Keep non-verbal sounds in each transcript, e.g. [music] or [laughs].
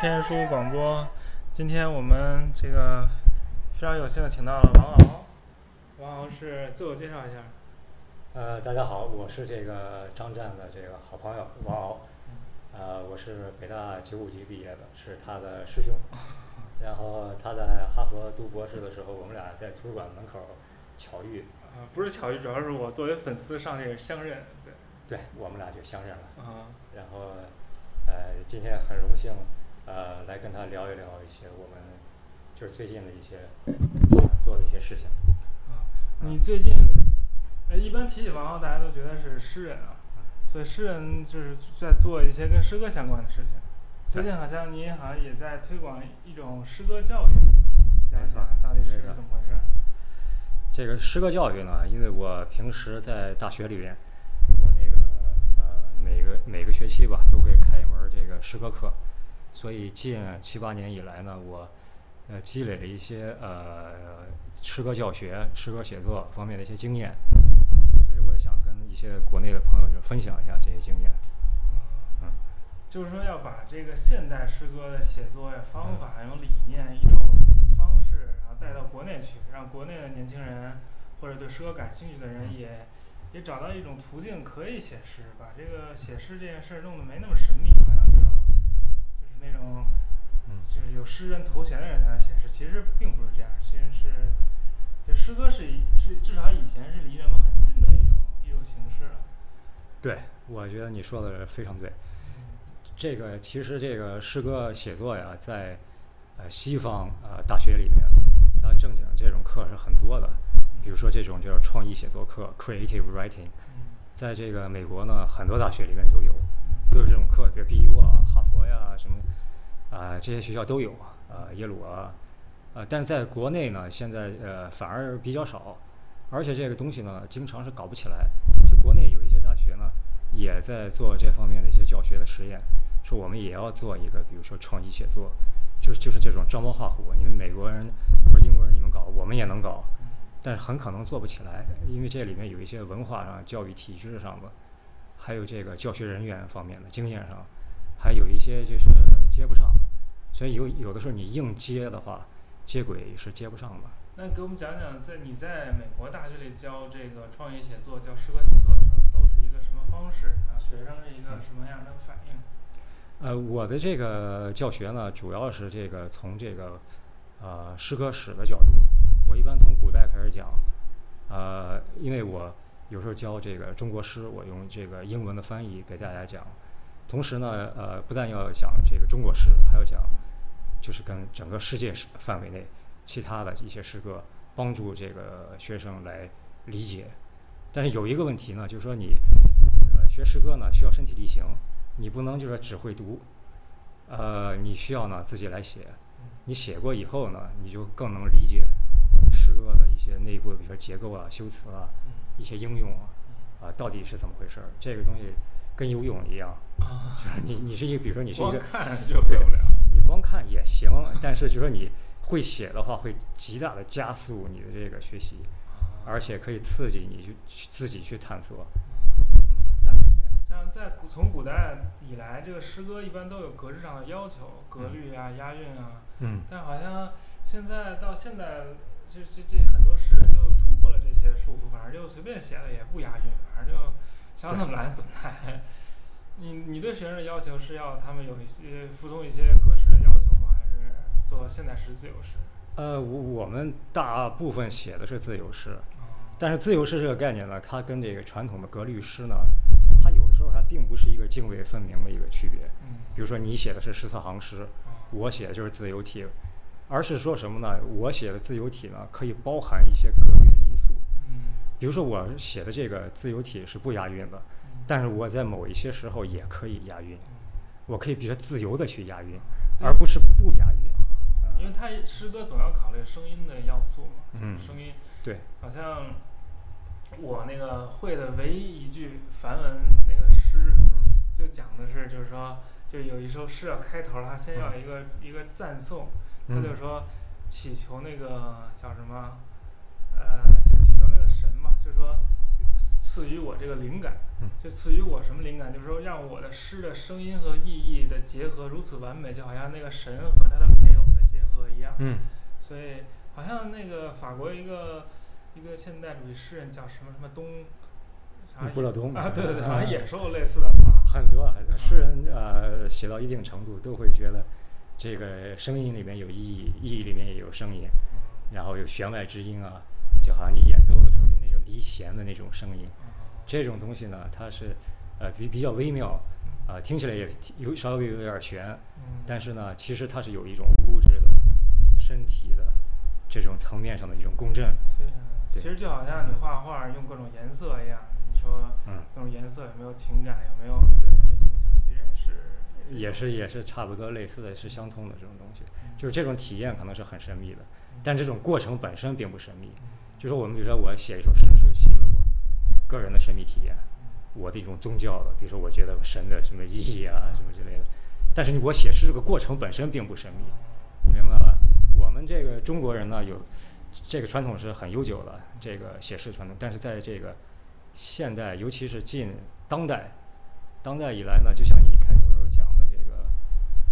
天书广播。今天我们这个非常有幸的请到了王敖，王敖是自我介绍一下。呃，大家好，我是这个张湛的这个好朋友王敖，呃，我是北大九五级毕业的，是他的师兄。[laughs] 然后他在哈佛读博士的时候，我们俩在图书馆门口巧遇。啊，不是巧遇，主要是我作为粉丝上这个相认，对。对我们俩就相认了。啊。然后，呃，今天很荣幸，呃，来跟他聊一聊一些我们就是最近的一些做的一些事情。啊，你最近，呃，一般提起王浩，大家都觉得是诗人啊，所以诗人就是在做一些跟诗歌相关的事情。最近好像你好像也在推广一种诗歌教育，讲讲到底是怎么回事？这个诗歌教育呢，因为我平时在大学里边。我那个呃，每个每个学期吧，都会开一门这个诗歌课，所以近七八年以来呢，我呃积累了一些呃诗歌教学、诗歌写作方面的一些经验，所以我也想跟一些国内的朋友就分享一下这些经验。嗯，就是说要把这个现代诗歌的写作呀方法、一种理念、一种方式，然后带到国内去，让国内的年轻人或者对诗歌感兴趣的人也。也找到一种途径可以写诗，把这个写诗这件事儿弄得没那么神秘，那种，就是有诗人头衔的人才能写诗。其实并不是这样，其实是，这诗歌是是至少以前是离人们很近的一种一种形式。对，我觉得你说的非常对。这个其实这个诗歌写作呀，在呃西方呃大学里面，它正经这种课是很多的。比如说这种就是创意写作课 （creative writing），在这个美国呢，很多大学里面都有，都有这种课，比如 BU 啊、哈佛呀什么，啊这些学校都有啊，耶鲁啊，啊，但是在国内呢，现在呃反而比较少，而且这个东西呢，经常是搞不起来。就国内有一些大学呢，也在做这方面的一些教学的实验，说我们也要做一个，比如说创意写作，就是就是这种照猫画虎，你们美国人或者英国人你们搞，我们也能搞。但是很可能做不起来，因为这里面有一些文化上、教育体制上的，还有这个教学人员方面的经验上，还有一些就是接不上，所以有有的时候你硬接的话，接轨是接不上的。那给我们讲讲，在你在美国大学里教这个创意写作、教诗歌写作的时候，都是一个什么方式？然后学生是一个什么样的反应？呃，我的这个教学呢，主要是这个从这个呃诗歌史的角度。我一般从古代开始讲，呃，因为我有时候教这个中国诗，我用这个英文的翻译给大家讲。同时呢，呃，不但要讲这个中国诗，还要讲，就是跟整个世界范围内其他的一些诗歌，帮助这个学生来理解。但是有一个问题呢，就是说你，呃，学诗歌呢需要身体力行，你不能就是只会读，呃，你需要呢自己来写。你写过以后呢，你就更能理解。诗歌的一些内部，比如说结构啊、修辞啊，一些应用啊，啊，到底是怎么回事儿？这个东西跟游泳一样，就是你你是一个，比如说你是一个，看就会不了。你光看也行，但是就说你会写的话，会极大的加速你的这个学习，而且可以刺激你去自己去探索。大概是这样。像在从古代以来，这个诗歌一般都有格式上的要求，格律啊、押韵啊。嗯。但好像现在到现在。这这这很多诗人破了这些束缚，反正就随便写了，也不押韵，反正就想怎么来怎么来。你你对学生的要求是要他们有一些服从一些格式的要求吗？还是做现代诗、自由诗？呃，我我们大部分写的是自由诗，但是自由诗这个概念呢，它跟这个传统的格律诗呢，它有的时候还并不是一个泾渭分明的一个区别。嗯。比如说你写的是十四行诗，我写的就是自由体。而是说什么呢？我写的自由体呢，可以包含一些格律比如说我写的这个自由体是不押韵的，但是我在某一些时候也可以押韵。我可以比较自由的去押韵，而不是不押韵。因为他诗歌总要考虑声音的要素嘛。嗯。声音。对。好像我那个会的唯一一句梵文那个诗，就讲的是，就是说，就有一首诗要开头，它先要一个一个赞颂。他就说，祈求那个叫什么，呃，就那个神嘛，就说，赐赐予我这个灵感嗯，就赐予我什么灵感？就是说让我的诗的声音和意义的结合如此完美，就好像那个神和他的配偶的结合一样。嗯所以好像那个法国一个一个现代主义诗人叫什么什么东，啥布勒东啊，对对对，啊好像也说过类似的话。很多诗人呃写到一定程度都会觉得这个声音里面有意义，意义里面也有声音，嗯然后有弦外之音啊，就好像你演奏的时候有那种离弦的那种声音，这种东西呢，它是呃比比较微妙，啊、听起来也有稍微有点悬，嗯，但是呢，其实它是有一种物质的、身体的这种层面上的一种共振。其实对其实就好像你画画用各种颜色一样，你说嗯。各种颜色有没有情感，有没有对人的影响，其实也是也是也是差不多类似的，是相通的这种东西，嗯。就是这种体验可能是很神秘的，但这种过程本身并不神秘。就说我们比如说我写一首诗是写了我个人的神秘体验，我的一种宗教的，比如说我觉得神的什么意义啊什么之类的，但是我写诗这个过程本身并不神秘，你明白吧？我们这个中国人呢有这个传统是很悠久的，这个写诗传统，但是在这个现代，尤其是近当代，当代以来呢，就像你开头时候讲的这个，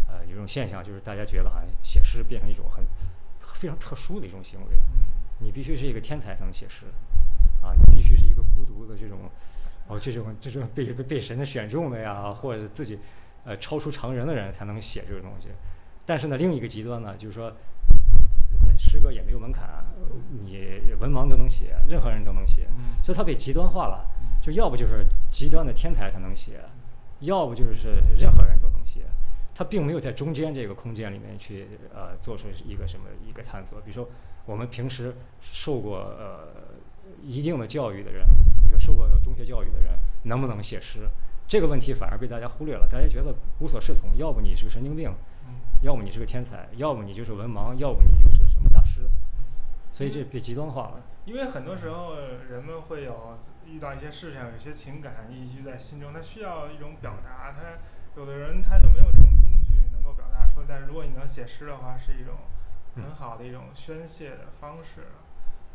呃，有一种现象，就是大家觉得好像写诗变成一种很非常特殊的一种行为，你必须是一个天才才能写诗，啊，你必须是一个孤独的这种，哦，这种这种被被被神选中的呀，或者自己呃超出常人的人才能写这个东西。但是呢，另一个极端呢，就是说，呃诗歌也没有门槛，你文盲都能写，任何人都能写，嗯所以它被极端化了。就要不就是极端的天才才能写，要不就是任何人都能写。它并没有在中间这个空间里面去呃做出一个什么一个探索。比如说，我们平时受过呃一定的教育的人，比如受过中学教育的人，能不能写诗？这个问题反而被大家忽略了，大家觉得无所适从。要不你是个神经病，嗯要么你是个天才，要么你就是文盲，要不你就是什么大师。所以这被极端化了。因为很多时候人们会有遇到一些事情，有些情感抑居在心中，他需要一种表达。他有的人他就没有这种工具能够表达出来，但是如果你能写诗的话，是一种很好的一种宣泄的方式。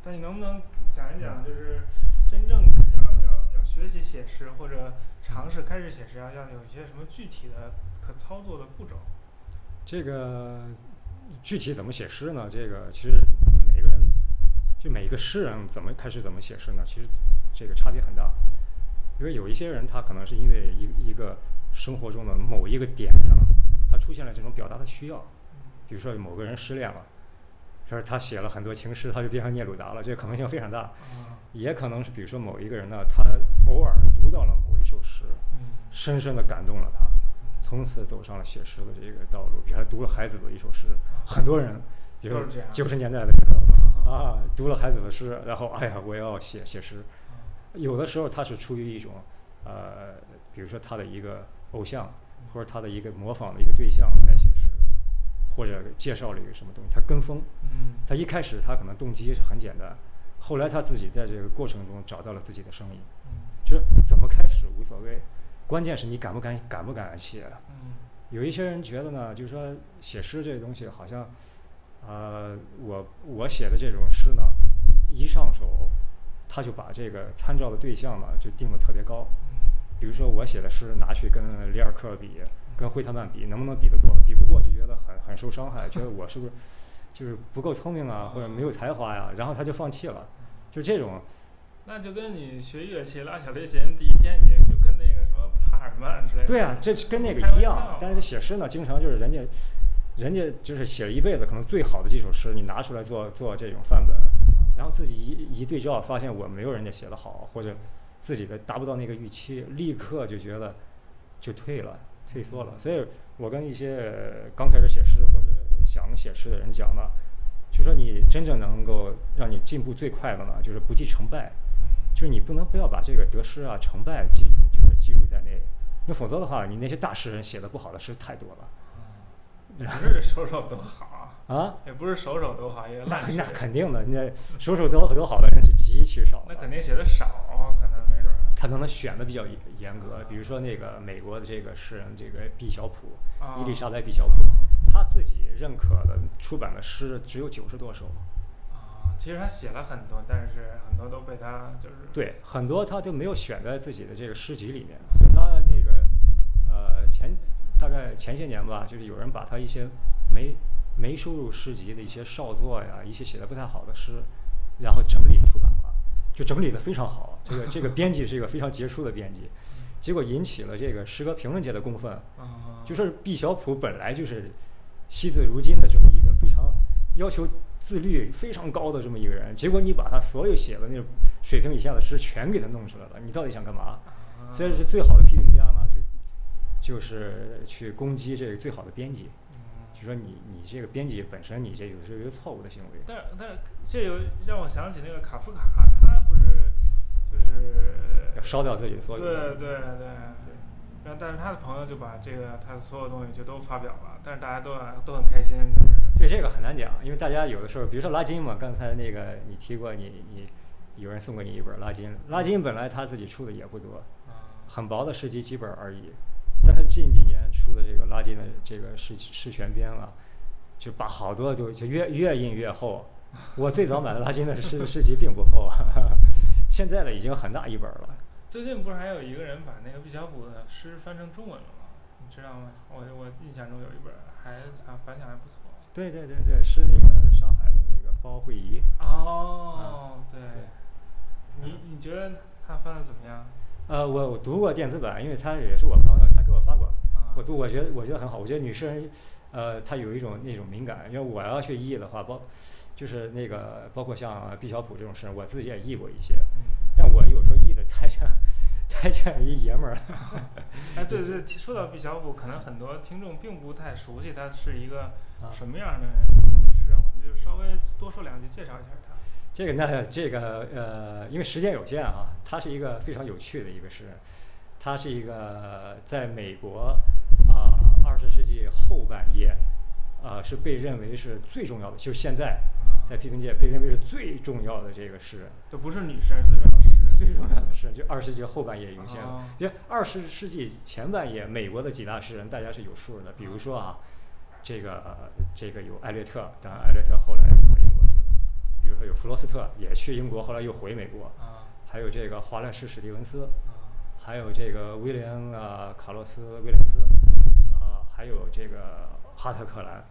但你能不能讲一讲，就是真正要要要学习写诗或者尝试开始写诗，要要有一些什么具体的可操作的步骤？这个具体怎么写诗呢？这个其实每个人，就每个诗人怎么开始怎么写诗呢？其实这个差别很大。因为有一些人他可能是因为一一个生活中的某一个点上，他出现了这种表达的需要，比如说某个人失恋了，说他写了很多情诗，他就变成聂鲁达了，这个可能性非常大。啊，也可能是比如说某一个人呢，他偶尔读到了某一首诗，嗯深深的感动了他，从此走上了写诗的这个道路。比如他读了海子的一首诗，很多人，比如都是这样九十年代的时候啊，读了海子的诗，然后哎呀，我要写写诗。有的时候他是出于一种呃，比如说他的一个偶像，或者他的一个模仿的一个对象或者介绍了一个什么东西，他跟风。嗯他一开始他可能动机是很简单，后来他自己在这个过程中找到了自己的声音。嗯就是怎么开始无所谓，关键是你敢不敢敢不敢写。嗯有一些人觉得呢，就是说写诗这个东西好像，呃，我我写的这种诗呢，一上手，他就把这个参照的对象呢就定的特别高。比如说我写的诗拿去跟里尔克比，跟惠特曼比，能不能比得过？比不过就觉得很很受伤害，觉得我是不是就是不够聪明啊，或者没有才华呀、然后他就放弃了。就这种，那就跟你学乐器拉小提琴第一天，你就跟那个什么帕尔曼之类的。对啊，这跟那个一样。但是写诗呢，经常就是人家，人家就是写了一辈子，可能最好的几首诗，你拿出来做做这种范本，然后自己一一对照，发现我没有人家写的好，或者自己的达不到那个预期，立刻就觉得就退了，退缩了。所以我跟一些呃刚开始写诗或者想写诗的人讲呢，就说你真正能够让你进步最快的呢，就是不计成败。就是你不能不要把这个得失啊、成败记，就是记录在内，因为否则的话，你那些大诗人写的不好的诗太多了也不是首首都好，啊。也不是首首都好，也那那肯定的，那首首都都好的人是极其少的。那肯定写的少。他可能选的比较严严格，比如说那个美国的这个诗人，这个毕小普，啊伊丽莎白毕小普，他自己认可的出版的诗只有九十多首。啊，其实他写了很多，但是很多都被他就是对，很多他就没有选在自己的这个诗集里面，所以他那个呃前大概前些年吧，就是有人把他一些没没收入诗集的一些少作呀，一些写的不太好的诗，然后整理出版了，就整理的非常好。这个这个编辑是一个非常杰出的编辑，结果引起了这个诗歌评论界的公愤，啊，就是毕小普本来就是惜字如金的这么一个非常要求自律非常高的这么一个人，结果你把他所有写的那种水平以下的诗全给他弄出来了，你到底想干嘛？啊所以是最好的批评家呢，就就是去攻击这个最好的编辑，嗯就说你你这个编辑本身你这有是一个错误的行为。但是但是这有让我想起那个卡夫卡，他不是就是要烧掉自己的所有。对对对，然后但是他的朋友就把这个他的所有东西就都发表了，但是大家都都很开心，就是对这个很难讲，因为大家有的时候，比如说拉金嘛，刚才那个你提过你，你有人送过你一本拉金，拉金本来他自己出的也不多，啊很薄的诗集几本而已，但是近几年出的这个拉金的这个诗诗全编了，就把好多都就越越印越厚。[laughs] 我最早买的拉金的诗诗集并不厚，啊，现在的已经很大一本了。最近不是还有一个人把那个毕小普的诗翻成中文了吗？你知道吗？我我印象中有一本还啊反响还不错。对对对对，是那个上海的那个包慧仪。哦，对，你你觉得他翻的怎么样？呃，我我读过电子版，因为他也是我朋友，他给我发过。啊我读，我觉得我觉得很好。我觉得女诗人，呃，她有一种那种敏感。因为我要去译的话，包就是那个包括像毕小普这种诗人，我自己也译过一些。嗯，但我有时候译的太像太像一爷们儿了。[laughs] 哎，[laughs] 对对，说到毕小普，可能很多听众并不太熟悉他是一个啊什么样的诗人，我们就稍微多说两句，介绍一下他。这个呢，这个呃，因为时间有限啊，他是一个非常有趣的一个诗人。他是一个在美国啊二十世纪后半叶，啊是被认为是最重要的，就现在在批评界被认为是最重要的这个诗人。这不是女诗人，最重要的诗人。最重要的诗人，就二十世纪后半叶涌现哦的。就二十世纪前半叶，美国的几大诗人大家是有数的，比如说啊，这个呃这个有艾略特，当然艾略特后来跑英国去了。比如说有弗罗斯特，也去英国，后来又回美国。啊还有这个华莱士·史蒂文斯，啊还有这个威廉啊卡洛斯·威廉斯，啊，还有这个哈特克兰，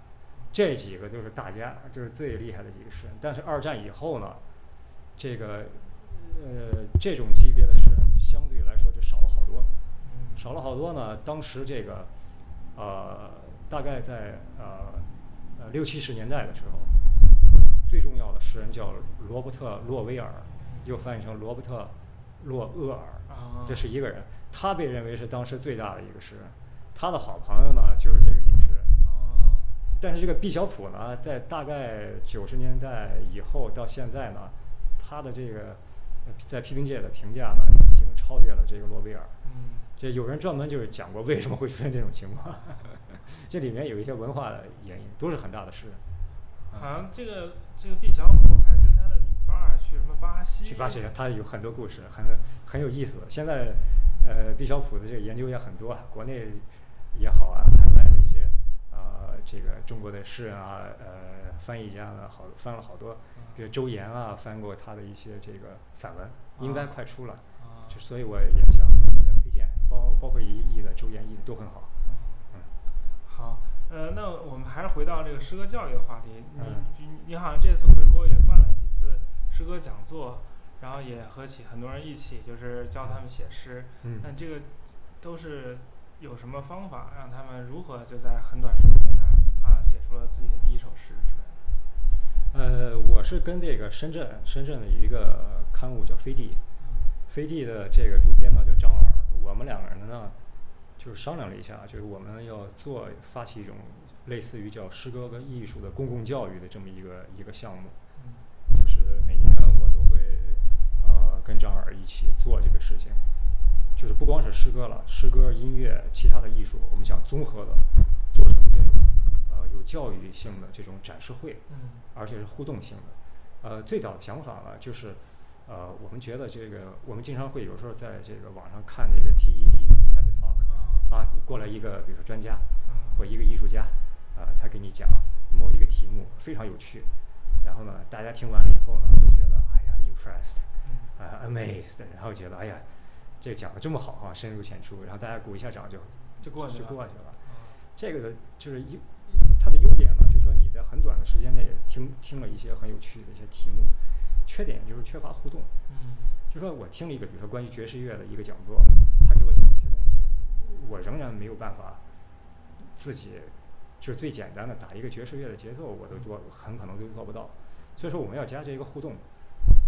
这几个就是大家，就是最厉害的几个诗人。但是二战以后呢，这个呃这种级别的诗人相对来说就少了好多，嗯少了好多呢。当时这个呃大概在呃呃六七十年代的时候，最重要的诗人叫罗伯特·洛威尔，又翻译成罗伯特·洛厄尔。啊，这是一个人，他被认为是当时最大的一个诗人。他的好朋友呢，就是这个但是这个毕小普呢，在大概九十年代以后到现在呢，他的这个呃在批评界的评价呢，已经超越了这个诺贝尔。嗯这有人专门就是讲过为什么会出现这种情况，[laughs] 这里面有一些文化的原因，都是很大的诗人。好像这个这个毕小普还跟他的女伴儿去什么巴西？去巴西，他有很多故事，很很有意思。现在，呃，毕小普的这个研究也很多，啊，国内也好啊，海外这个中国的诗人啊，呃，翻译家啊，好翻了好多，比如周岩啊，翻过他的一些这个散文，应该啊快出了，啊就所以我也向大家推荐，包包括一译的、周岩译的都很好。嗯好，呃，那我们还是回到这个诗歌教育的话题。你嗯你你好像这次回国也办了几次诗歌讲座，然后也和起很多人一起就是教他们写诗。嗯那这个都是有什么方法让他们如何就在很短时间内好像写出了自己的第一首诗之类的？呃，我是跟这个深圳深圳的一个刊物叫飞地，嗯。飞地的这个主编呢叫张耳，我们两个人呢就是商量了一下，就是我们要做发起一种类似于叫诗歌跟艺术的公共教育的这么一个一个项目，嗯。就是每年我都会呃跟张耳一起做这个事情，就是不光是诗歌了，诗歌、音乐、其他的艺术，我们想综合的做成这种呃有教育性的这种展示会。嗯而且是互动性的。呃，最早的想法呢，就是呃，我们觉得这个，我们经常会有时候在这个网上看那个 TED TED Talk 啊啊，过来一个比如说专家嗯或一个艺术家啊、他给你讲某一个题目非常有趣，然后呢，大家听完了以后呢，都觉得哎呀，impressed，嗯啊、amazed，然后觉得哎呀，这个讲的这么好哈、深入浅出，然后大家鼓一下掌就就过去了就过去了。嗯这个就是优，它的优点呢，就是说你在很短的时间内听听了一些很有趣的一些题目，缺点就是缺乏互动。嗯就说我听了一个，比如说关于爵士乐的一个讲座，他给我讲一些东西，我仍然没有办法自己就是最简单的打一个爵士乐的节奏，我都做很可能都做不到。所以说我们要加这个互动，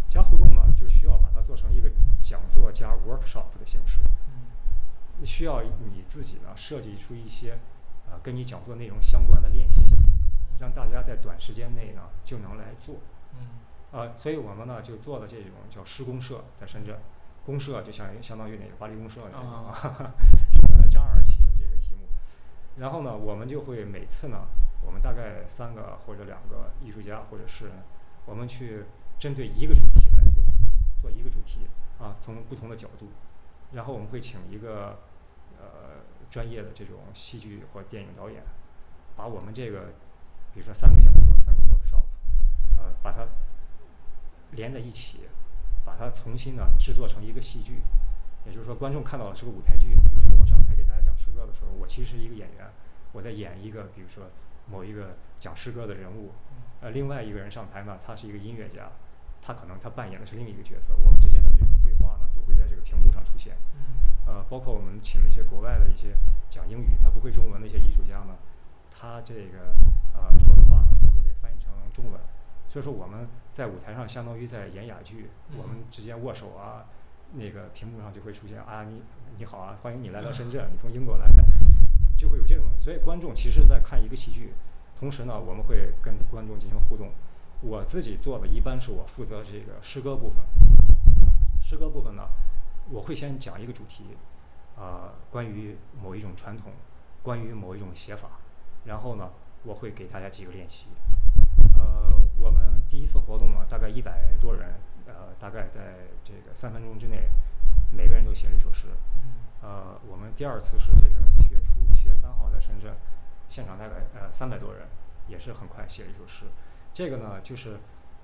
加互动呢，就需要把它做成一个讲座加 workshop 的形式。嗯需要你自己呢设计出一些呃跟你讲座内容相关的练习，让大家在短时间内呢就能来做。嗯呃，所以我们呢就做了这种叫施公社，在深圳，公社就相相当于那个巴黎公社那个啊 [laughs] 张二起的这个题目。然后呢，我们就会每次呢，我们大概三个或者两个艺术家或者诗人，我们去针对一个主题来做，做一个主题啊，从不同的角度，然后我们会请一个呃专业的这种戏剧或电影导演，把我们这个比如说三个讲座、三个 workshop，呃，把它连在一起，把它重新呢制作成一个戏剧。也就是说，观众看到的是个舞台剧。比如说，我上台给大家讲诗歌的时候，我其实是一个演员，我在演一个，比如说某一个讲诗歌的人物。呃，另外一个人上台呢，他是一个音乐家，他可能他扮演的是另一个角色。我们之间的这种对会在这个屏幕上出现。嗯呃，包括我们请了一些国外的一些讲英语他不会中文的一些艺术家呢，他这个呃说的话呢都会被翻译成中文，所以说我们在舞台上相当于在演哑剧，我们嗯之间握手啊，那个屏幕上就会出现啊你你好啊，欢迎你来到深圳，你从英国来的，就会有这种，所以观众其实是在看一个戏剧，同时呢我们会跟观众进行互动。我自己做的一般是我负责这个诗歌部分，诗歌部分呢，我会先讲一个主题，呃，关于某一种传统，关于某一种写法，然后呢，我会给大家几个练习。呃，我们第一次活动呢，大概一百多人，呃，大概在这个三分钟之内，每个人都写了一首诗。嗯呃，我们第二次是这个七月初，七月三号在深圳，现场大概呃三百多人，也是很快写了一首诗。这个呢，就是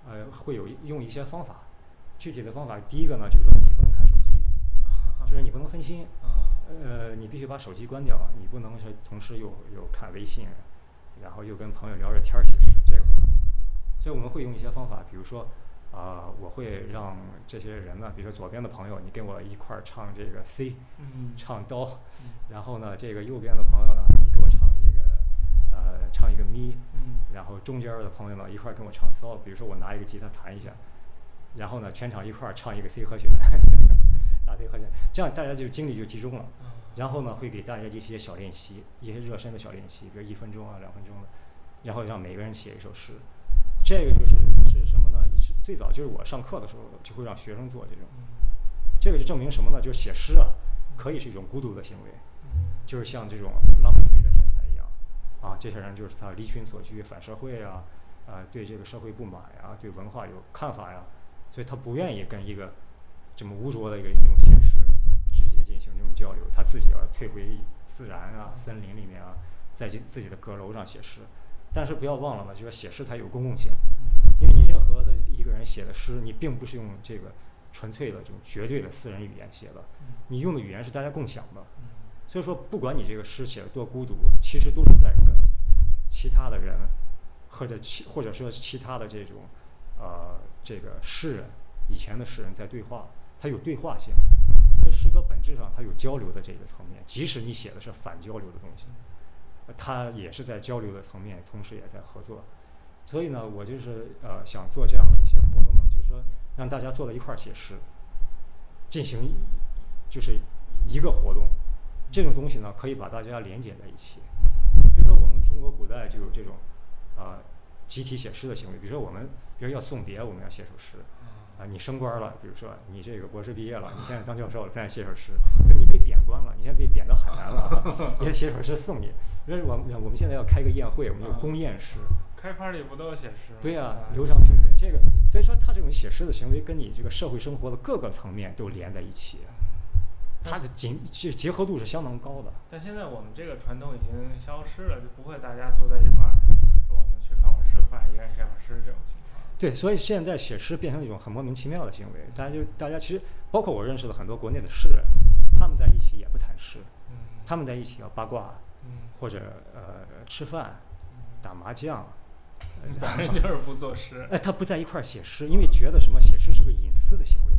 呃会有用一些方法，具体的方法，第一个呢就是说你不能看手机，[laughs] 就是你不能分心，啊。呃，你必须把手机关掉，你不能是同时又又看微信，然后又跟朋友聊着天儿其实，这个不可能。所以我们会用一些方法，比如说，啊、我会让这些人呢，比如说左边的朋友，你跟我一块儿唱这个 C，嗯。唱哆，嗯。然后呢，这个右边的朋友呢，你给我唱这个，呃，唱一个咪，嗯。然后中间的朋友呢，一块儿跟我唱 sol，比如说我拿一个吉他弹一下，然后呢，全场一块儿唱一个 C 和弦，大 C 和弦，这样大家就精力就集中了。啊然后呢，会给大家一些小练习，一些热身的小练习，比如一分钟啊、两分钟的，然后让每个人写一首诗。这个就是是什么呢？一是最早就是我上课的时候就会让学生做这种，嗯这个就证明什么呢？就是写诗啊，可以是一种孤独的行为，嗯就是像这种浪漫主义的天才一样，啊，这些人就是他离群所居，反社会啊，啊，对这个社会不满呀、对文化有看法呀，所以他不愿意跟一个这么污浊的一个一种形式直接进行这种交流，他自己要退回自然啊、森林里面啊，在自自己的阁楼上写诗。但是不要忘了嘛，就是写诗它有公共性，因为你任何的一个人写的诗，你并不是用这个纯粹的这种绝对的私人语言写的，你用的语言是大家共享的。嗯所以说，不管你这个诗写的多孤独，其实都是在跟其他的人，或者其或者说其他的这种呃这个诗人，以前的诗人在对话，它有对话性。所以诗歌本质上它有交流的这个层面，即使你写的是反交流的东西，他也是在交流的层面，同时也在合作。所以呢，我就是呃想做这样的一些活动呢，就是说让大家坐在一块儿写诗，进行就是一个活动。这种东西呢，可以把大家连接在一起。比如说，我们中国古代就有这种啊、集体写诗的行为。比如说，我们比如要送别，我们要写首诗。啊，你升官了，比如说你这个博士毕业了，你现在当教授了，再写首诗；[laughs] 你被贬官了，你现在被贬到海南了，[laughs] 也写首诗送你。因为我们我们现在要开个宴会，我们有公宴诗。开 party 不都写诗吗？对呀、是吧流觞曲水，这个所以说他这种写诗的行为跟你这个社会生活的各个层面都连在一起，它的紧这结合度是相当高的。但现在我们这个传统已经消失了，就不会大家坐在一块儿说我们去饭馆吃个饭，一人写首诗这种情况。对，所以现在写诗变成一种很莫名其妙的行为，大家就大家其实包括我认识的很多国内的诗人，他们在一起也不谈诗，嗯他们在一起要八卦嗯，或者呃吃饭、打麻将，[laughs] 反正就是不作诗。哎，他不在一块儿写诗，因为觉得什么写诗是个隐私的行为。啊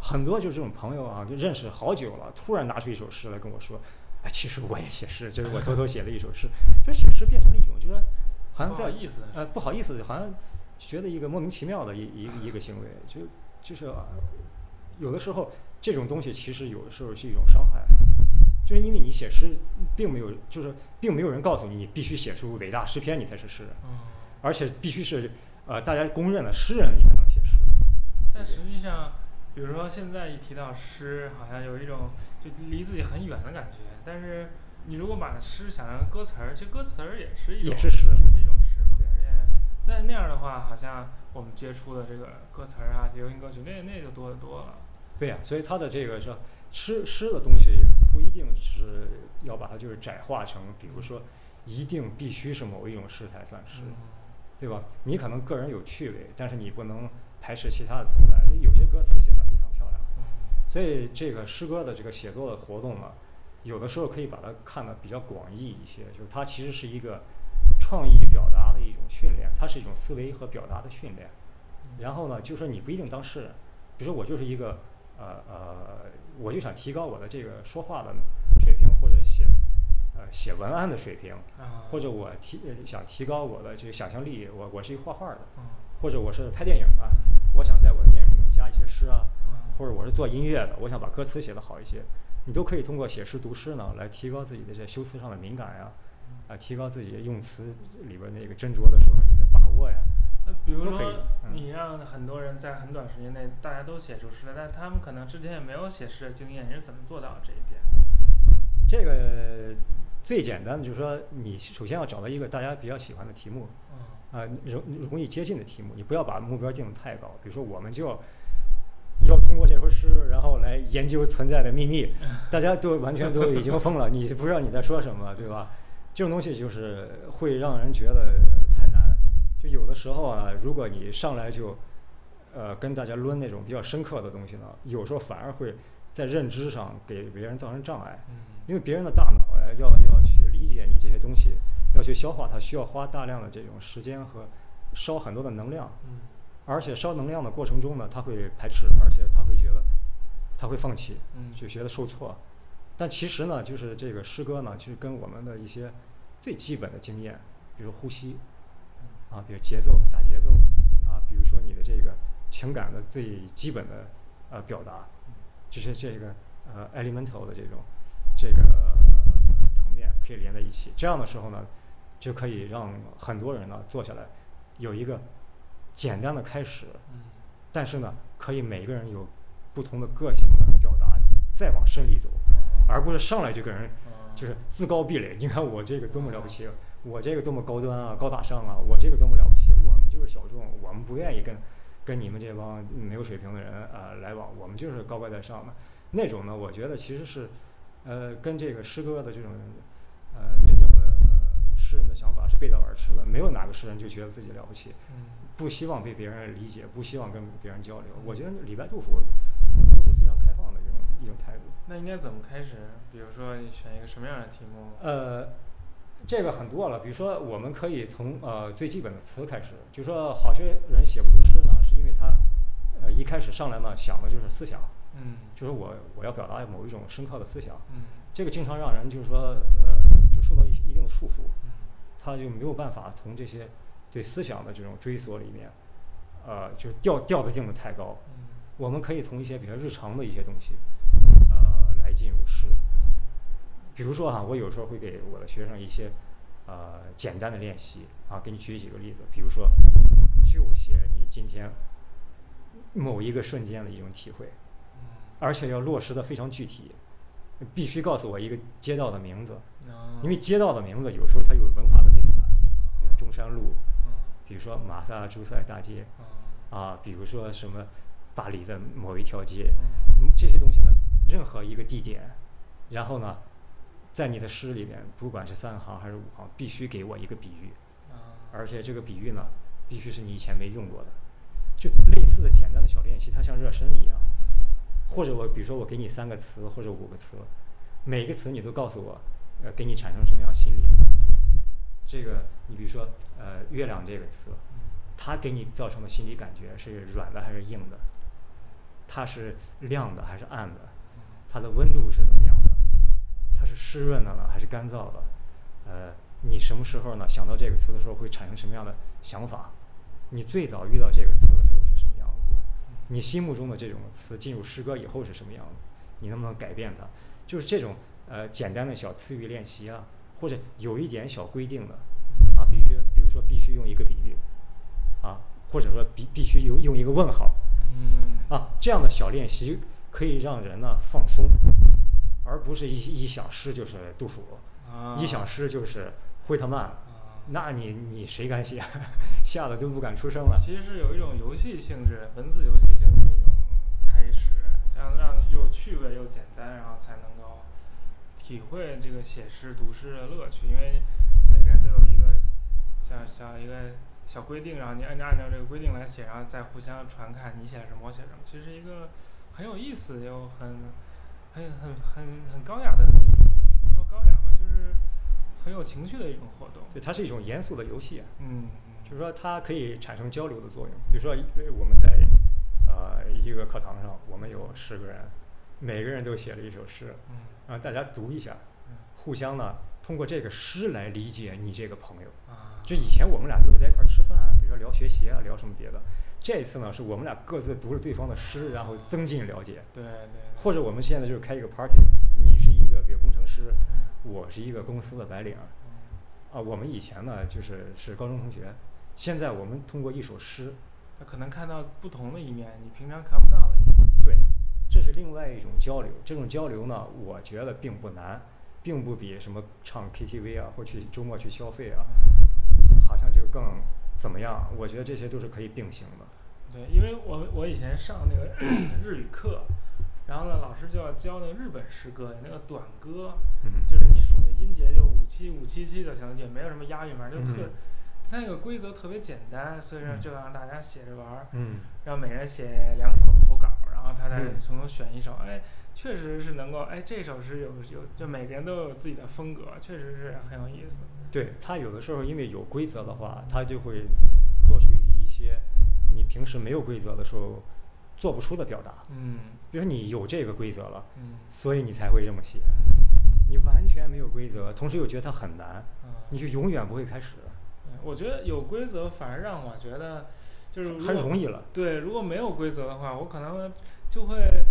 很多就是这种朋友啊，就认识好久了，突然拿出一首诗来跟我说，哎，其实我也写诗，就是我偷偷写了一首诗，就写诗变成了一种，就是好像不在好意思呃不好意思，好像觉得一个莫名其妙的一一一个行为，就就是、啊有的时候这种东西其实有的时候是一种伤害，就是因为你写诗并没有，就是并没有人告诉你你必须写出伟大诗篇你才是诗人，嗯，而且必须是呃大家公认的诗人你才能写诗。但实际上，比如说现在一提到诗，好像有一种就离自己很远的感觉。但是你如果把诗想成歌词儿，其实歌词儿也是一种也是诗那那样的话，好像我们接触的这个歌词儿啊，流行歌曲，那那就多得多了。对呀、所以他的这个是诗诗的东西，不一定是要把它就是窄化成，比如说一定必须是某一种诗才算诗，嗯对吧？你可能个人有趣味，但是你不能排斥其他的存在。因为有些歌词写的非常漂亮，嗯所以这个诗歌的这个写作的活动呢，有的时候可以把它看得比较广义一些，就是它其实是一个创意表达的一种训练，它是一种思维和表达的训练。然后呢，就说你不一定当诗人，比如说我就是一个呃呃，我就想提高我的这个说话的水平，或者写呃写文案的水平，啊，或者我提呃想提高我的这个想象力，我我是一画画的，嗯或者我是拍电影的，我想在我的电影里面加一些诗啊，嗯或者我是做音乐的，我想把歌词写得好一些，你都可以通过写诗读诗呢，来提高自己的这修辞上的敏感呀，啊，提高自己用词里边那个斟酌的时候你的把握呀。那比如说，嗯你让很多人在很短时间内大家都写出诗来，但他们可能之前也没有写诗的经验，你是怎么做到这一点？这个最简单的就是说，你首先要找到一个大家比较喜欢的题目，嗯啊、容容易接近的题目，你不要把目标定得太高。比如说，我们就要要通过这首诗，然后来研究存在的秘密，[laughs] 大家都完全都已经疯了，你不知道你在说什么，对吧？这种东西就是会让人觉得太难。就有的时候啊，如果你上来就呃跟大家抡那种比较深刻的东西呢，有时候反而会在认知上给别人造成障碍。嗯因为别人的大脑呀，要要去理解你这些东西，要去消化它，需要花大量的这种时间和烧很多的能量，嗯而且烧能量的过程中呢，他会排斥，而且他会觉得他会放弃，嗯就觉得受挫。但其实呢，就是这个诗歌呢，其实跟我们的一些最基本的经验，比如呼吸啊，比如节奏打节奏啊，比如说你的这个情感的最基本的呃表达，就是这个呃 elemental 的这种这个、呃、层面可以连在一起。这样的时候呢，就可以让很多人呢坐下来有一个简单的开始，嗯但是呢，可以每个人有不同的个性的表达，再往深里走，而不是上来就给人就是自高壁垒。你看我这个多么了不起，我这个多么高端啊、高大上啊，我这个多么了不起，我们就是小众，我们不愿意跟跟你们这帮没有水平的人啊、呃来往，我们就是高高在上的那种呢。我觉得其实是呃跟这个诗歌的这种呃真正的呃诗人的想法是背道而驰的。没有哪个诗人就觉得自己了不起，嗯不希望被别人理解，不希望跟别人交流。我觉得李白、杜甫都是非常开放的一种一种态度。那应该怎么开始？比如说你选一个什么样的题目？呃，这个很多了，比如说我们可以从呃最基本的词开始，就说好些人写不出诗呢，是因为他呃一开始上来呢想的就是思想，嗯就是我我要表达某一种深刻的思想，嗯这个经常让人就是说呃就受到一一定的束缚，嗯他就没有办法从这些对思想的这种追索里面，呃就掉掉的镜子太高。嗯我们可以从一些比较日常的一些东西，呃来进入诗。比如说哈、我有时候会给我的学生一些呃简单的练习啊，给你举几个例子，比如说就写你今天某一个瞬间的一种体会，嗯。而且要落实的非常具体，必须告诉我一个街道的名字，嗯，因为街道的名字有时候它有文化的内涵，比如中山路，嗯比如说马萨诸塞大街嗯啊，比如说什么巴黎的某一条街，这些东西呢，任何一个地点，然后呢，在你的诗里边，不管是三行还是五行，必须给我一个比喻，嗯而且这个比喻呢，必须是你以前没用过的，就类似的简单的小练习，它像热身一样。或者我比如说我给你三个词或者五个词，每个词你都告诉我，呃，给你产生什么样心理的感觉。这个你比如说呃月亮这个词，它给你造成的心理感觉是软的还是硬的？它是亮的还是暗的？它的温度是怎么样的？它是湿润的呢还是干燥的？呃，你什么时候呢想到这个词的时候会产生什么样的想法？你最早遇到这个词的时候是什么样子的？你心目中的这种词进入诗歌以后是什么样子？你能不能改变它？就是这种呃简单的小词语练习啊，或者有一点小规定的啊，必须比如说必须用一个比喻啊，或者说必必须用用一个问号嗯啊，这样的小练习可以让人呢放松，而不是一一想诗就是杜甫，啊，一想诗就是惠特曼，啊，那你你谁敢写？[laughs] 吓得都不敢出声了。其实是有一种游戏性质、文字游戏性质的一种开始，这样让又趣味又简单，然后才能够体会这个写诗、读诗的乐趣。因为每个人都有一个像像一个小规定，然后你按照按照这个规定来写，然后再互相传看你写什么，我写什么，其实一个很有意思又很很很很很高雅的那种，也不说高雅吧，就是很有情趣的一种活动。对，它是一种严肃的游戏，嗯，就是说它可以产生交流的作用。比如说，呃我们在呃一个课堂上，我们有十个人，每个人都写了一首诗，嗯让大家读一下嗯，互相呢通过这个诗来理解你这个朋友。啊，就以前我们俩都是在一块儿吃饭，比如说聊学习啊，聊什么别的。这一次呢，是我们俩各自读了对方的诗，然后增进了解。对对对，或者我们现在就是开一个 party，你是一个比如工程师，嗯我是一个公司的白领嗯啊。我们以前呢就是是高中同学，现在我们通过一首诗，他可能看到不同的一面，你平常看不到的。对，这是另外一种交流。这种交流呢，我觉得并不难，并不比什么唱 KTV 啊，或去周末去消费啊，好像就更怎么样。我觉得这些都是可以并行的。对，因为我我以前上那个 [clears throat] 日语课，然后呢，老师就要教那个日本诗歌，有那个短歌，嗯就是你数那音节就五七五七七就行，也没有什么押韵，反正就特嗯，它那个规则特别简单，所以说嗯就让大家写着玩儿，嗯让每人写两首投稿，然后他再嗯从中选一首，哎，确实是能够，哎，这首诗有有，就每个人都有自己的风格，确实是很有意思。对他有的时候因为有规则的话，他就会做出一些你平时没有规则的时候做不出的表达。嗯比如说你有这个规则了，嗯所以你才会这么写。嗯你完全没有规则，同时又觉得它很难，嗯你就永远不会开始，嗯我觉得有规则反而让我觉得，就是如果很容易了。对，如果没有规则的话，我可能就会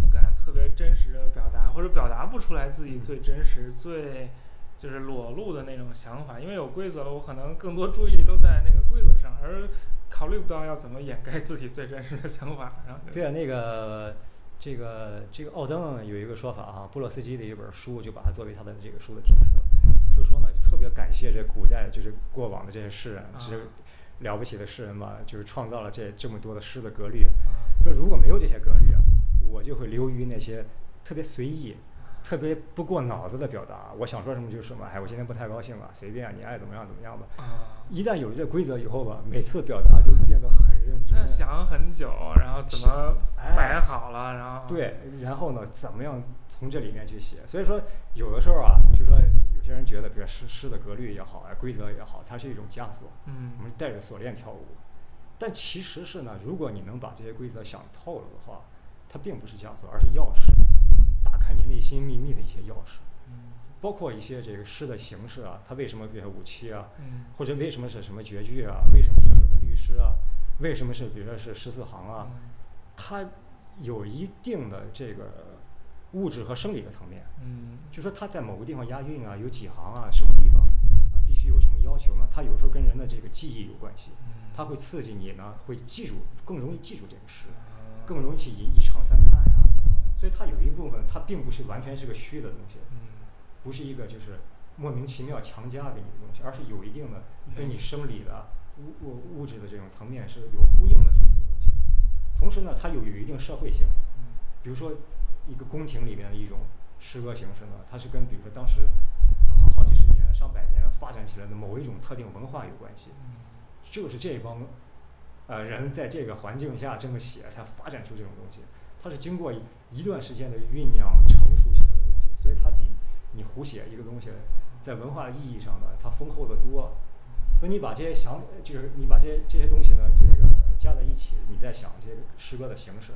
不敢特别真实的表达，或者表达不出来自己嗯最真实、最就是裸露的那种想法。因为有规则了，我可能更多注意力都在那个规则上，而考虑不到要怎么掩盖自己最真实的想法。然后对啊，那个这个这个奥登有一个说法啊、布洛斯基的一本书就把它作为他的这个书的题词，就说呢特别感谢这古代就是过往的这些诗人，这些啊了不起的诗人嘛，就是创造了这这么多的诗的格律。嗯说如果没有这些格律啊，我就会流于那些特别随意、特别不过脑子的表达。我想说什么就是什么，哎，我今天不太高兴了，随便你爱怎么样怎么样吧。啊，一旦有这规则以后吧，每次表达就变得很认真他。想很久，然后怎么哎摆好了，然后对，然后呢，怎么样从这里面去写？所以说，有的时候啊，就说有些人觉得，比如诗诗的格律也好啊，规则也好，它是一种枷锁，嗯我们带着锁链跳舞。但其实是呢，如果你能把这些规则想透了的话，它并不是枷锁，而是钥匙，打开你内心秘密的一些钥匙。嗯包括一些这个诗的形式啊，它为什么比如说五七啊，嗯或者为什么是什么绝句啊，为什么是律诗啊，为什么是比如说是十四行啊，嗯它有一定的这个物质和生理的层面，嗯就说它在某个地方押韵啊，有几行啊，什么地方啊必须有什么要求呢？它有时候跟人的这个记忆有关系，嗯它会刺激你呢，会记住，更容易记住这个诗，嗯更容易去一一唱三叹呀。所以它有一部分它并不是完全是个虚的东西，嗯不是一个就是莫名其妙强加给你的东西，而是有一定的跟你生理的物物物质的这种层面是有呼应的这么一个东西。同时呢，它有有一定社会性，嗯比如说一个宫廷里面的一种诗歌形式呢，它是跟比如说当时好好几十年、上百年发展起来的某一种特定文化有关系。嗯就是这帮呃人在这个环境下这么写，才发展出这种东西。它是经过一段时间的酝酿成熟起来的东西，所以它比你胡写一个东西，在文化意义上呢，它丰厚的多。所以你把这些想，就是你把这些这些东西呢，这个加在一起，你在想这个诗歌的形式，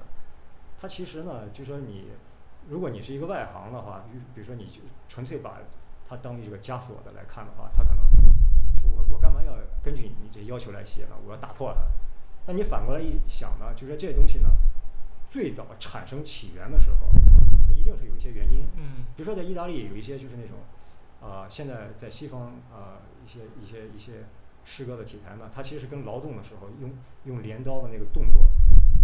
它其实呢，就说你，如果你是一个外行的话，比如说你就纯粹把它当一个枷锁的来看的话，它可能就我我干嘛要根据你这要求来写呢？我要打破它。但你反过来一想呢，就说这些东西呢，最早产生起源的时候，它一定是有一些原因。嗯比如说在意大利有一些就是那种，呃、现在在西方啊、一些一些一些诗歌的题材呢，它其实是跟劳动的时候用用镰刀的那个动作，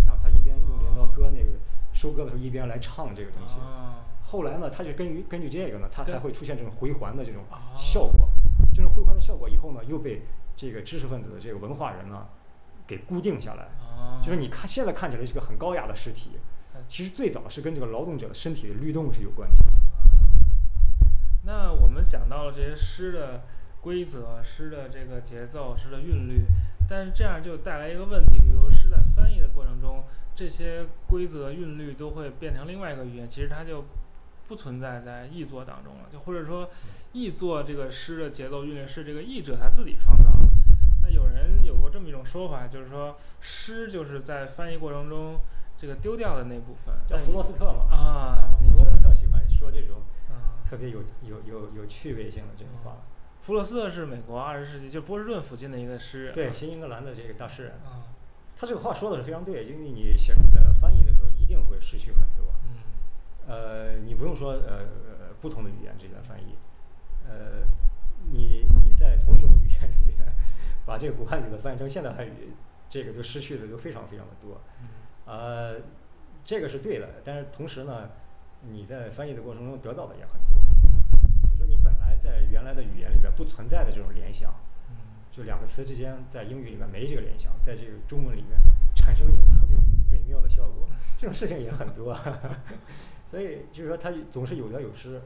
然后他一边用镰刀割那个收割的时候一边来唱这个东西。啊后来呢，他就根据根据这个呢，他才会出现这种回环的这种啊效果。这种回环的效果以后呢，又被这个知识分子的这个文化人呢给固定下来。啊，就是你看现在看起来是个很高雅的尸体嗯，其实最早是跟这个劳动者的身体的律动是有关系的。那我们讲到了这些诗的规则、诗的这个节奏、诗的韵律，但是这样就带来一个问题，比如诗在翻译的过程中，这些规则、韵律都会变成另外一个语言，其实它就不存在在译作当中了，就或者说译作这个诗的节奏、韵律是这个译者他自己创造的。那有人有过这么一种说法，就是说诗就是在翻译过程中这个丢掉的那部分。叫但弗罗斯特嘛，啊，你弗罗觉得斯特喜欢说这种啊？特别有有有有趣味性的这种话。弗罗斯特是美国二十世纪就波士顿附近的一个诗人。对，新英格兰的这个大诗人，啊，他这个话说的是非常对，因为你写呃翻译的时候一定会失去很多。嗯呃，你不用说呃呃不同的语言之间的翻译，呃，你你在同一种语言里面把这个古汉语的翻译成现代汉语，这个就失去的就非常非常的多。嗯呃，这个是对的，但是同时呢，你在翻译的过程中得到的也很多。就说你本来在原来的语言里边不存在的这种联想，嗯就两个词之间在英语里面没这个联想，在这个中文里面产生一种特别美妙的效果，这种事情也很多。[laughs] 所以就是说，它总是有得有失。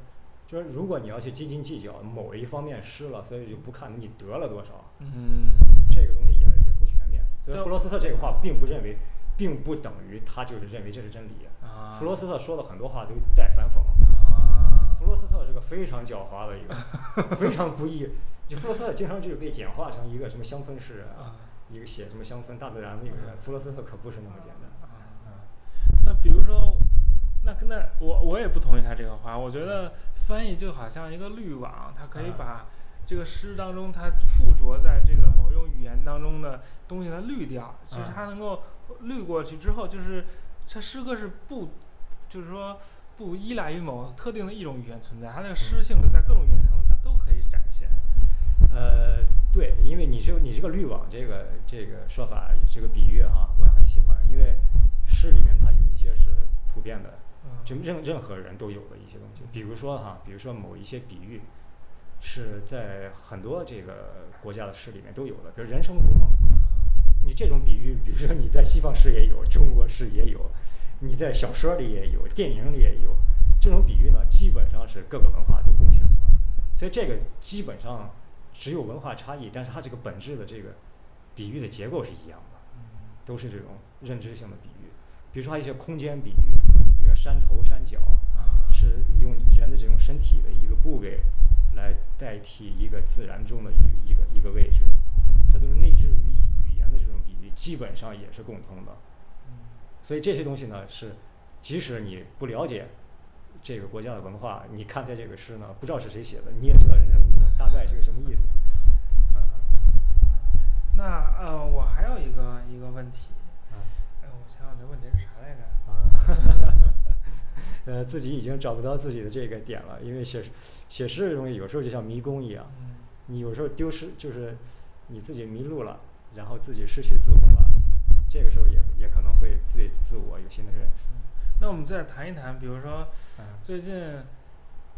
就是如果你要去斤斤计较某一方面失了，所以就不看你得了多少，嗯这个东西也也不全面。所以对弗罗斯特这个话并不认为，并不等于他就是认为这是真理。啊，弗罗斯特说的很多话都带反讽。啊，弗罗斯特是个非常狡猾的一个，非常不易。就弗罗斯特经常就是被简化成一个什么乡村诗人啊，啊一个写什么乡村大自然的一个人。弗罗斯特可不是那么简单。啊，那比如说，那跟那我我也不同意他这个话，我觉得翻译就好像一个滤网，它可以啊把这个诗当中它附着在这个某一种语言当中的东西它滤掉，其实啊它能够滤过去之后，就是它诗歌是不，就是说不依赖于某特定的一种语言存在，它那个诗性在各种语言当中它都可以展现。呃，对，因为你这个你这个滤网这个这个说法这个比喻哈、我也很喜欢，因为诗里面它有一些是普遍的，就任任何人都有的一些东西。比如说哈、比如说某一些比喻，是在很多这个国家的诗里面都有的，比如人生如梦。你这种比喻，比如说你在西方诗也有，中国诗也有，你在小说里也有，电影里也有。这种比喻呢，基本上是各个文化都共享的，所以这个基本上只有文化差异，但是它这个本质的这个比喻的结构是一样的，都是这种认知性的比喻。比如说还有一些空间比喻，山头、山脚，啊。是用人的这种身体的一个部位来代替一个自然中的一一个一个位置，这都是内置于语言的这种比喻，基本上也是共通的。所以这些东西呢，是即使你不了解这个国家的文化，你看在这个诗呢，不知道是谁写的，你也知道人生大概是个什么意思。嗯。那呃，我还有一个一个问题，嗯哎，我想想这问题是啥来着？啊，[laughs] 呃，自己已经找不到自己的这个点了，因为写写诗这东西有时候就像迷宫一样，嗯你有时候丢失就是你自己迷路了，然后自己失去自我了，这个时候也也可能会对自我有新的认识。那我们再谈一谈，比如说嗯最近，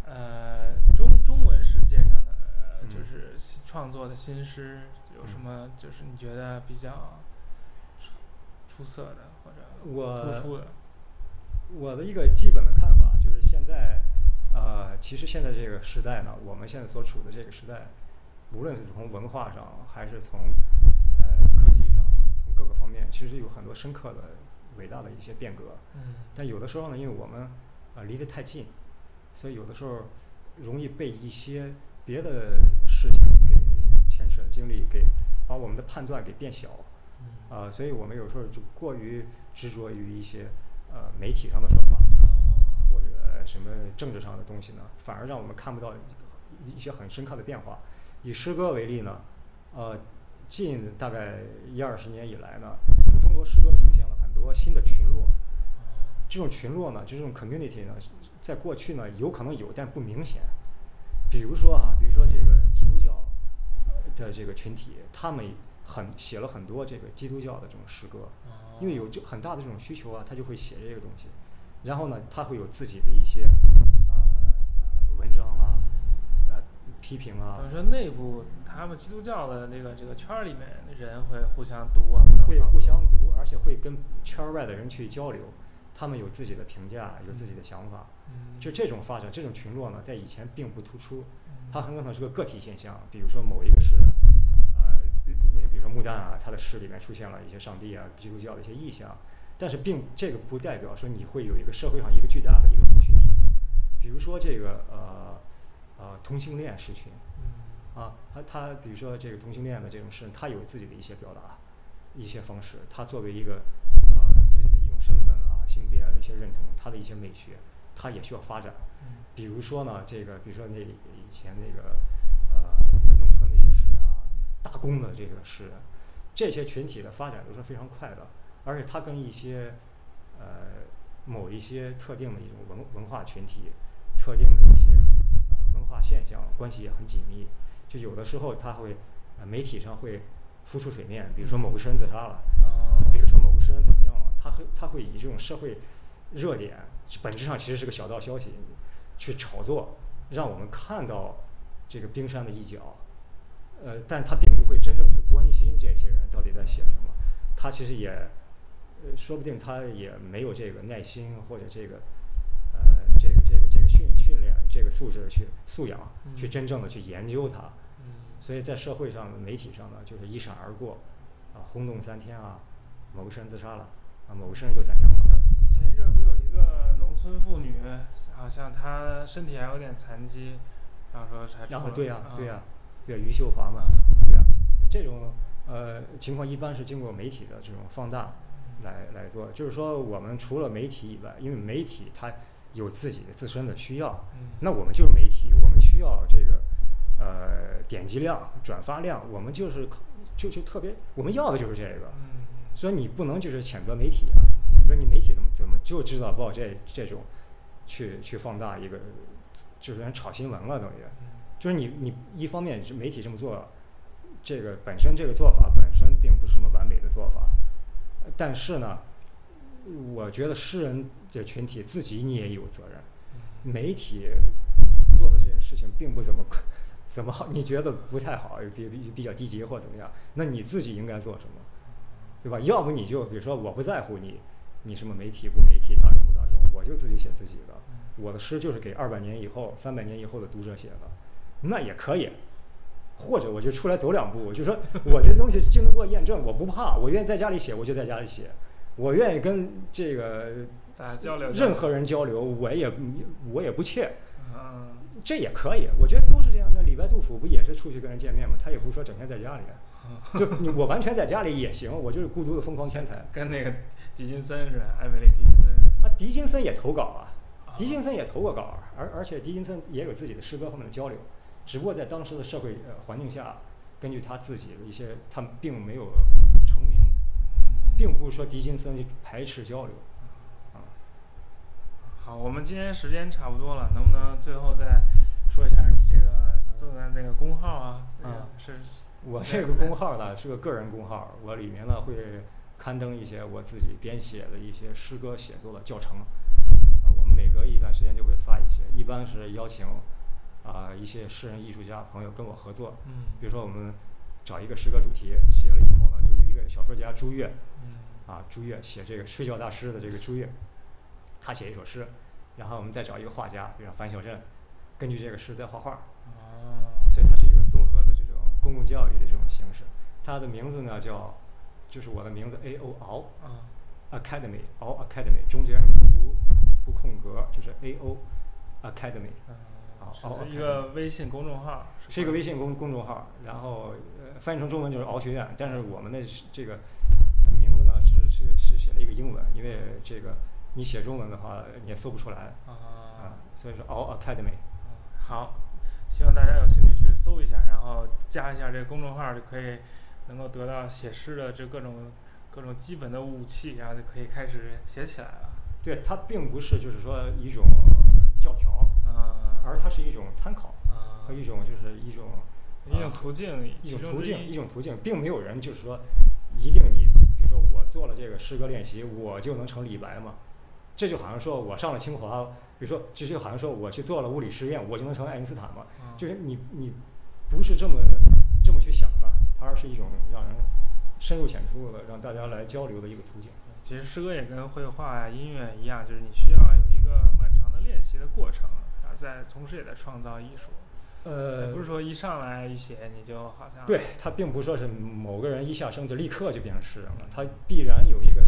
呃，中中文世界上的，就是创作的新诗有什嗯么？就是你觉得比较出出色的或者我突出的？我的一个基本的看法就是，现在，呃，其实现在这个时代呢，我们现在所处的这个时代，无论是从文化上还是从呃科技上，从各个方面其实有很多深刻的、伟大的一些变革。嗯但有的时候呢，因为我们啊离得太近，所以有的时候容易被一些别的事情给牵扯精力，给把我们的判断给变小。嗯啊、所以我们有时候就过于执着于一些呃媒体上的说法，啊或者什么政治上的东西呢，反而让我们看不到一一些很深刻的变化。以诗歌为例呢，呃，近大概一二十年以来呢，中国诗歌出现了很多新的群落。这种群落呢，就这种 community 呢，在过去呢有可能有，但不明显。比如说啊，比如说这个基督教的这个群体，他们很写了很多这个基督教的这种诗歌，因为有就很大的这种需求啊，他就会写这个东西。然后呢，他会有自己的一些呃呃文章啊，呃批评啊等，于说内部他们基督教的这个这个圈儿里面的人会互相读啊，会互相读，而且会跟圈外的人去交流，他们有自己的评价，有自己的想法。嗯就这种发展，这种群落呢，在以前并不突出，嗯它很可能是个个体现象。比如说某一个诗人，呃，那比如说穆旦啊，他的诗里面出现了一些上帝啊、基督教的一些意象，但是并这个不代表说你会有一个社会上一个巨大的一个群体。比如说这个呃呃同性恋诗群嗯啊，他他比如说这个同性恋的这种诗人，他有自己的一些表达，一些方式，他作为一个呃自己的一种身份啊、性别的一些认同，他的一些美学，他也需要发展。嗯比如说呢，这个比如说那以前那个打工的这个诗人，这些群体的发展都是非常快的，而且它跟一些呃某一些特定的一种文文化群体、特定的一些呃文化现象关系也很紧密。就有的时候它会呃媒体上会浮出水面，比如说某个诗人自杀了，啊比如说某个诗人怎么样了，他会他会以这种社会热点，本质上其实是个小道消息，去炒作，让我们看到这个冰山的一角。呃，但他并不会真正去关心这些人到底在写什么，他其实也，呃，说不定他也没有这个耐心或者这个，呃，这个这个这个训训练这个素质去素养，去嗯真正的去研究它。嗯所以在社会上的媒体上呢，就是一闪而过，啊，轰动三天啊，某个诗人自杀了，啊，某个诗人又怎样了？前一阵儿不有一个农村妇女，好像她身体还有点残疾，然后说才出了然后对呀、对呀、啊对呀、余秀华嘛，对啊、这种呃情况一般是经过媒体的这种放大来来做，就是说我们除了媒体以外，因为媒体它有自己的自身的需要，嗯那我们就是媒体，我们需要这个呃点击量、转发量，我们就是靠就就特别我们要的就是这个，嗯所以你不能就是谴责媒体啊，说你媒体怎么怎么就知道报这这种去去放大一个，就是人炒新闻了等于。嗯就是你你一方面是媒体这么做，这个本身这个做法本身并不是什么完美的做法，呃但是呢，我觉得诗人这群体自己你也有责任，嗯媒体做的这件事情并不怎么怎么好，你觉得不太好，比比比较低级或怎么样，那你自己应该做什么，对吧？要不你就比如说我不在乎你，你什么媒体不媒体，大众不大众，我就自己写自己的，我的诗就是给二百年以后、三百年以后的读者写的，那也可以。或者我就出来走两步，我就说我这东西经得过验证，我不怕，我愿意在家里写，我就在家里写，我愿意跟这个交流任何人交流，我也我也不怯，嗯这也可以，我觉得都是这样的。李白、杜甫不也是出去跟人见面吗？他也不是说整天在家里，[laughs] 就你我完全在家里也行，我就是孤独的疯狂天才。跟那个狄金森似的，艾米丽狄金森。啊，狄金森也投稿啊，狄金森也投过稿儿，而而且狄金森也有自己的诗歌方面的交流，只不过在当时的社会呃环境下，根据他自己的一些，他并没有成名，并不是说狄金森就排斥交流，啊，好，我们今天时间差不多了，能不能最后再说一下你这个做的那个工号啊？这个嗯是我这个工号呢是个个人工号，我里面呢会刊登一些我自己编写的一些诗歌写作的教程，啊，我们每隔一段时间就会发一些，一般是邀请啊一些诗人艺术家朋友跟我合作，嗯比如说我们找一个诗歌主题，写了以后呢，就有一个小说家朱越嗯啊，朱越写这个睡觉大师的这个朱越，他写一首诗，然后我们再找一个画家，比如樊小镇，根据这个诗再画画，哦所以它是一个综合的这种公共教育的这种形式。它的名字呢叫就是我的名字 A O 敖啊 Academy 敖 Academy 中间不不空格，就是 A O Academy 嗯好，是哦一个微信公众号，是一个微信公公众号，然后呃翻译成中文就是敖学院，但是我们的这个名字呢是是是写了一个英文，因为这个你写中文的话你也搜不出来啊啊，，所以说敖 Academy。好，希望大家有兴趣去搜一下，然后加一下这个公众号，就可以能够得到写诗的这各种各种基本的武器，然后就可以开始写起来了。对，它并不是就是说一种教条，啊而它是一种参考啊和，一种就是一种一种途径，一种途径，一一种途径，并没有人就是说一定你，比如说我做了这个诗歌练习，我就能成李白嘛。这就好像说我上了清华，比如说，这就好像说我去做了物理实验，我就能成爱因斯坦嘛。啊就是你你不是这么这么去想的，它而是一种让人深入浅出的让大家来交流的一个途径。其实诗歌也跟绘画呀、音乐一样，就是你需要有一个漫长的练习的过程，然后在同时也在创造艺术。呃不，是说一上来一写你就好像对，他并不是说是某个人一下生就立刻就变成诗人了，他必然有一个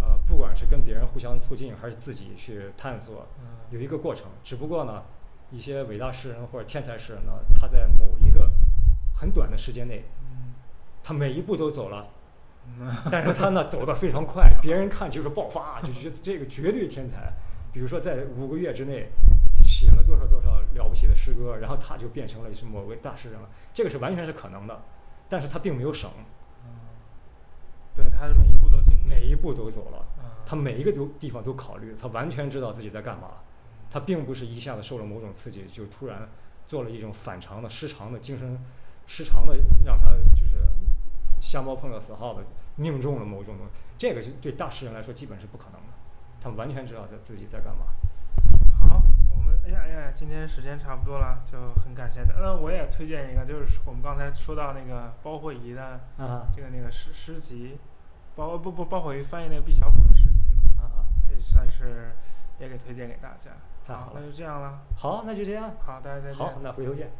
呃，不管是跟别人互相促进，还是自己去探索，嗯有一个过程。只不过呢，一些伟大诗人或者天才诗人呢，他在某一个很短的时间内，嗯他每一步都走了，嗯 [laughs] 但是他呢走得非常快，[laughs] 别人看就是爆发，就觉得这个绝对天才。比如说在五个月之内写了多少多少了不起的诗歌，然后他就变成了是某位大诗人了，这个是完全是可能的，但是他并没有省，嗯，对，他是每一步都经历，每一步都走了，嗯他每一个都地方都考虑，他完全知道自己在干嘛，他并不是一下子受了某种刺激就突然做了一种反常的失常的精神失常的，让他就是瞎猫碰到死耗子，命中了某种东西，这个就对大诗人来说基本是不可能的，他们完全知道在自己在干嘛。哎呀哎呀，今天时间差不多了，就很感谢的。那，我也推荐一个，就是我们刚才说到那个包慧仪的啊这个那个诗诗集，包不不包慧仪翻译那个毕小普的诗集了，啊啊！也算是也给推荐给大家。太好了那就这样了。好，那就这样。好，大家再见。好，那回头见。